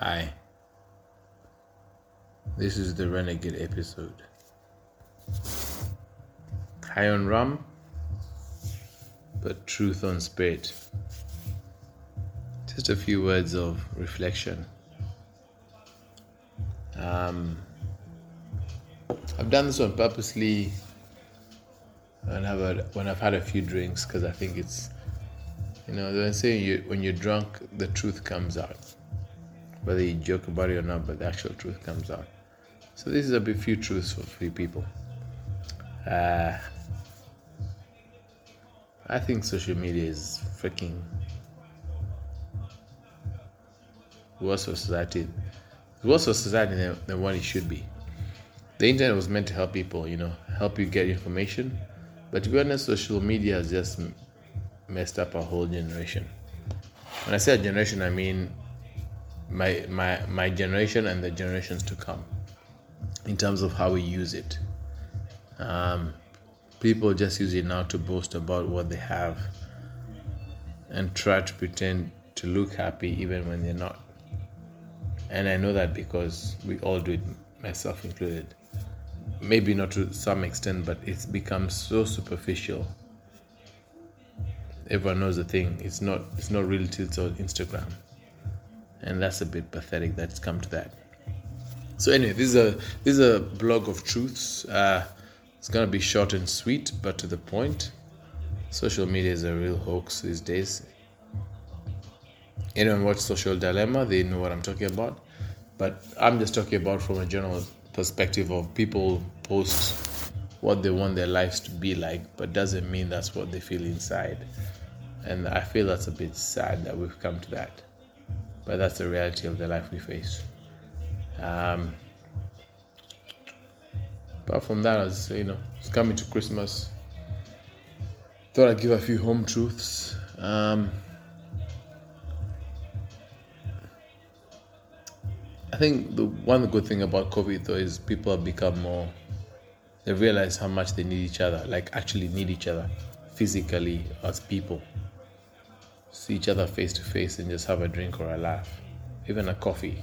Hi. This is the Renegade episode. High on rum, but truth on spirit. Just a few words of reflection. Um, I've done this one purposely when I've had, when I've had a few drinks because I think it's you know they say you when you're drunk the truth comes out whether you joke about it or not but the actual truth comes out. So this is a few truths for free people. Uh, I think social media is freaking worse for society. Worse for society than, than what it should be. The internet was meant to help people you know help you get information. But to be honest, social media has just messed up our whole generation. When I say a generation, I mean my my my generation and the generations to come, in terms of how we use it. Um, people just use it now to boast about what they have, and try to pretend to look happy even when they're not. And I know that because we all do it, myself included maybe not to some extent, but it's become so superficial. Everyone knows the thing. It's not. It's not really till it's on Instagram, and that's a bit pathetic that it's come to that. So anyway, this is a this is a blog of truths. Uh, it's gonna be short and sweet, but to the point. Social media is a real hoax these days. Anyone watch Social Dilemma? They know what I'm talking about. But I'm just talking about from a general perspective of people post what they want their lives to be like, but doesn't mean that's what they feel inside. And I feel that's a bit sad that we've come to that. But that's the reality of the life we face. Um, apart from that, as you know, it's coming to Christmas. Thought I'd give a few home truths. Um, I think the one good thing about COVID though is people have become more. They realize how much they need each other, like actually need each other, physically as people. See each other face to face and just have a drink or a laugh, even a coffee,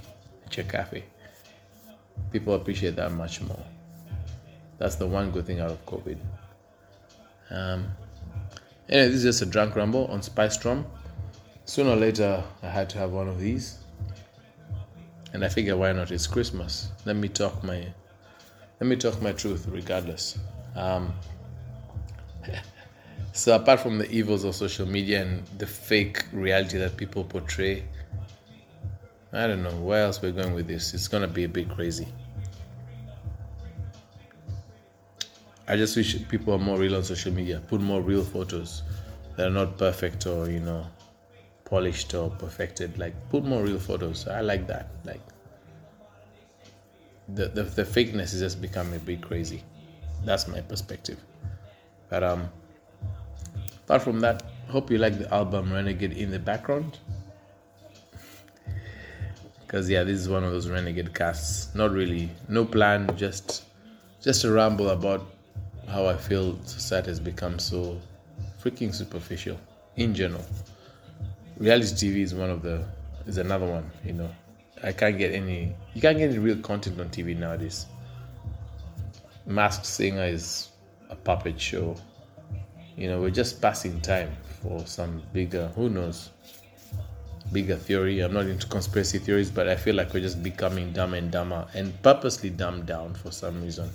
a cafe. People appreciate that much more. That's the one good thing out of COVID. Um, anyway, this is just a drunk rumble on Spice Rum. Sooner or later, I had to have one of these and I figure why not? It's Christmas. Let me talk my let me talk my truth regardless. Um, so apart from the evils of social media and the fake reality that people portray, I don't know where else we're going with this. It's gonna be a bit crazy. I just wish people are more real on social media. Put more real photos that are not perfect or you know polished or perfected. Like put more real photos. I like that. Like the, the, the fakeness is just becoming a bit crazy. That's my perspective. But um apart from that, hope you like the album Renegade in the background. Cause yeah, this is one of those renegade casts. Not really, no plan, just just a ramble about how I feel society has become so freaking superficial in general reality TV is one of the is another one. You know, I can't get any. You can't get any real content on TV nowadays. Masked Singer is a puppet show. You know, we're just passing time for some bigger. Who knows? Bigger theory. I'm not into conspiracy theories, but I feel like we're just becoming dumb and dumber and purposely dumbed down for some reason.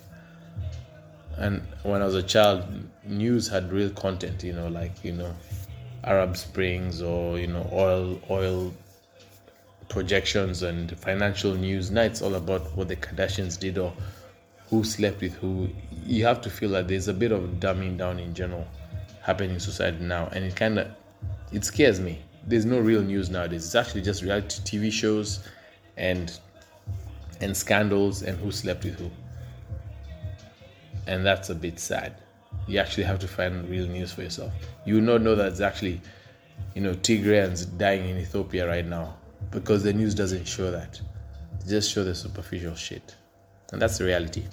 And when I was a child, news had real content. You know, like you know, Arab Springs or you know oil oil projections and financial news. Now it's all about what the Kardashians did or who slept with who. You have to feel that there's a bit of dumbing down in general happening in society now, and it kind of it scares me. There's no real news nowadays. It's actually just reality TV shows and and scandals and who slept with who. And that's a bit sad you actually have to find real news for yourself. You will not know that it's actually, you know, Tigrayans dying in Ethiopia right now because the news doesn't show that. They just show the superficial shit. And that's the reality.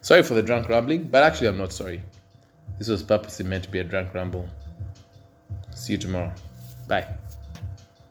Sorry for the drunk rambling, but actually, I'm not sorry. This was purposely meant to be a drunk ramble. See you tomorrow. Bye.